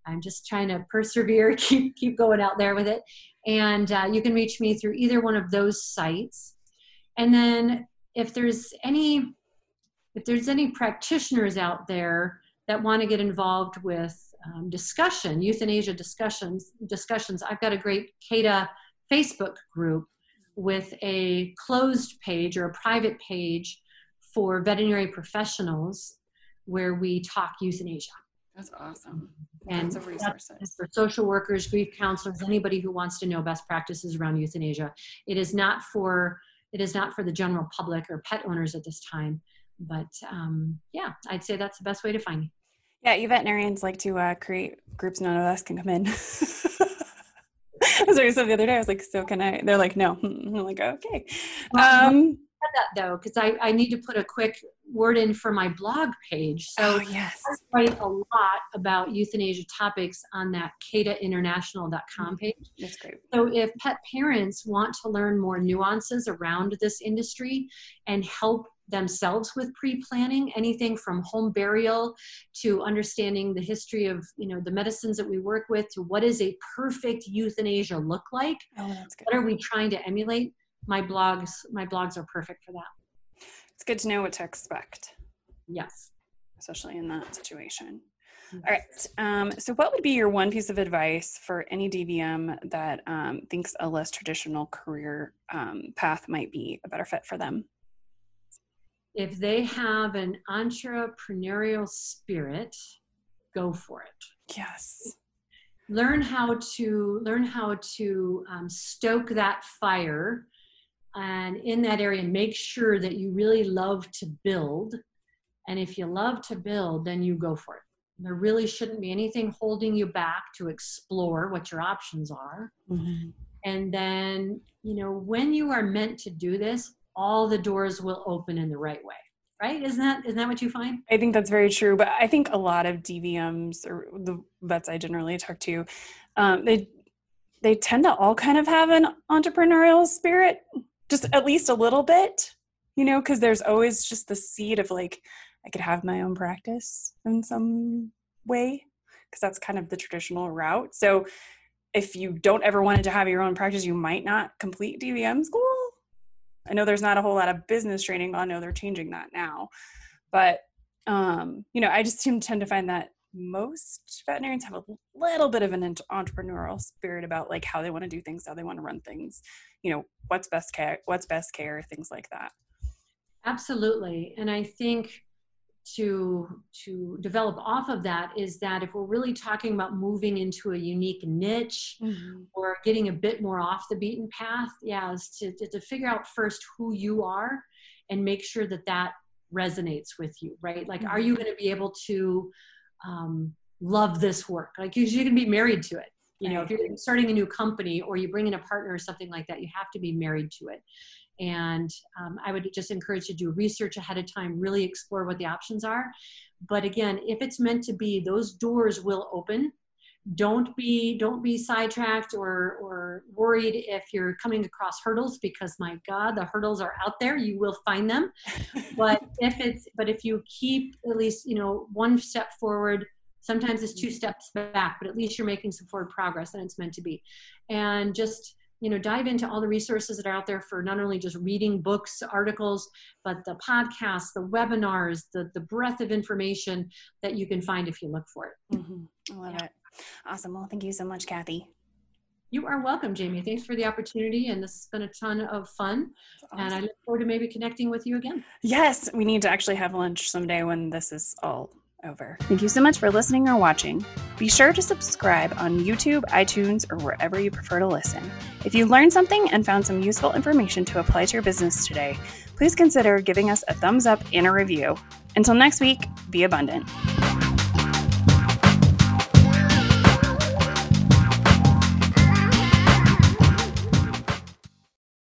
I'm just trying to persevere, keep, keep going out there with it. And uh, you can reach me through either one of those sites. And then if there's any if there's any practitioners out there that want to get involved with um, discussion, euthanasia discussions, discussions, I've got a great CAETA Facebook group with a closed page or a private page for veterinary professionals where we talk euthanasia. That's awesome. And that's a resource. for social workers, grief counselors, anybody who wants to know best practices around euthanasia. It is not for it is not for the general public or pet owners at this time but um, yeah, I'd say that's the best way to find me. Yeah, you veterinarians like to uh, create groups none of us can come in. I was said the other day. I was like, "So can I?" They're like, "No." I'm like, "Okay." Um, that though, because I, I need to put a quick word in for my blog page. So oh, yes. I write a lot about euthanasia topics on that caetainternational.com mm-hmm. page. That's great. So if pet parents want to learn more nuances around this industry and help themselves with pre-planning anything from home burial to understanding the history of you know the medicines that we work with to what is a perfect euthanasia look like oh, what are we trying to emulate my blogs my blogs are perfect for that it's good to know what to expect yes especially in that situation yes. all right um, so what would be your one piece of advice for any dvm that um, thinks a less traditional career um, path might be a better fit for them if they have an entrepreneurial spirit, go for it. Yes. learn how to learn how to um, stoke that fire and in that area make sure that you really love to build and if you love to build then you go for it there really shouldn't be anything holding you back to explore what your options are mm-hmm. and then you know when you are meant to do this all the doors will open in the right way right? Isn't that isn't that what you find? I think that's very true. But I think a lot of DVMs or the vets I generally talk to, um, they they tend to all kind of have an entrepreneurial spirit, just at least a little bit, you know, because there's always just the seed of like I could have my own practice in some way, because that's kind of the traditional route. So if you don't ever wanted to have your own practice, you might not complete DVM school I know there's not a whole lot of business training. I know they're changing that now, but um, you know, I just tend to find that most veterinarians have a little bit of an entrepreneurial spirit about like how they want to do things, how they want to run things. You know, what's best care, what's best care, things like that. Absolutely, and I think to to develop off of that is that if we're really talking about moving into a unique niche mm-hmm. or getting a bit more off the beaten path yeah is to, to, to figure out first who you are and make sure that that resonates with you right like mm-hmm. are you going to be able to um, love this work like you, you can be married to it you know if you're starting a new company or you bring in a partner or something like that you have to be married to it and um, I would just encourage you to do research ahead of time, really explore what the options are. But again, if it's meant to be, those doors will open. Don't be don't be sidetracked or or worried if you're coming across hurdles because my God, the hurdles are out there. You will find them. but if it's but if you keep at least you know one step forward, sometimes it's two steps back, but at least you're making some forward progress and it's meant to be. And just you know dive into all the resources that are out there for not only just reading books articles but the podcasts the webinars the, the breadth of information that you can find if you look for it mm-hmm. i love yeah. it awesome well thank you so much kathy you are welcome jamie thanks for the opportunity and this has been a ton of fun awesome. and i look forward to maybe connecting with you again yes we need to actually have lunch someday when this is all over. Thank you so much for listening or watching. Be sure to subscribe on YouTube, iTunes, or wherever you prefer to listen. If you learned something and found some useful information to apply to your business today, please consider giving us a thumbs up and a review. Until next week, be abundant.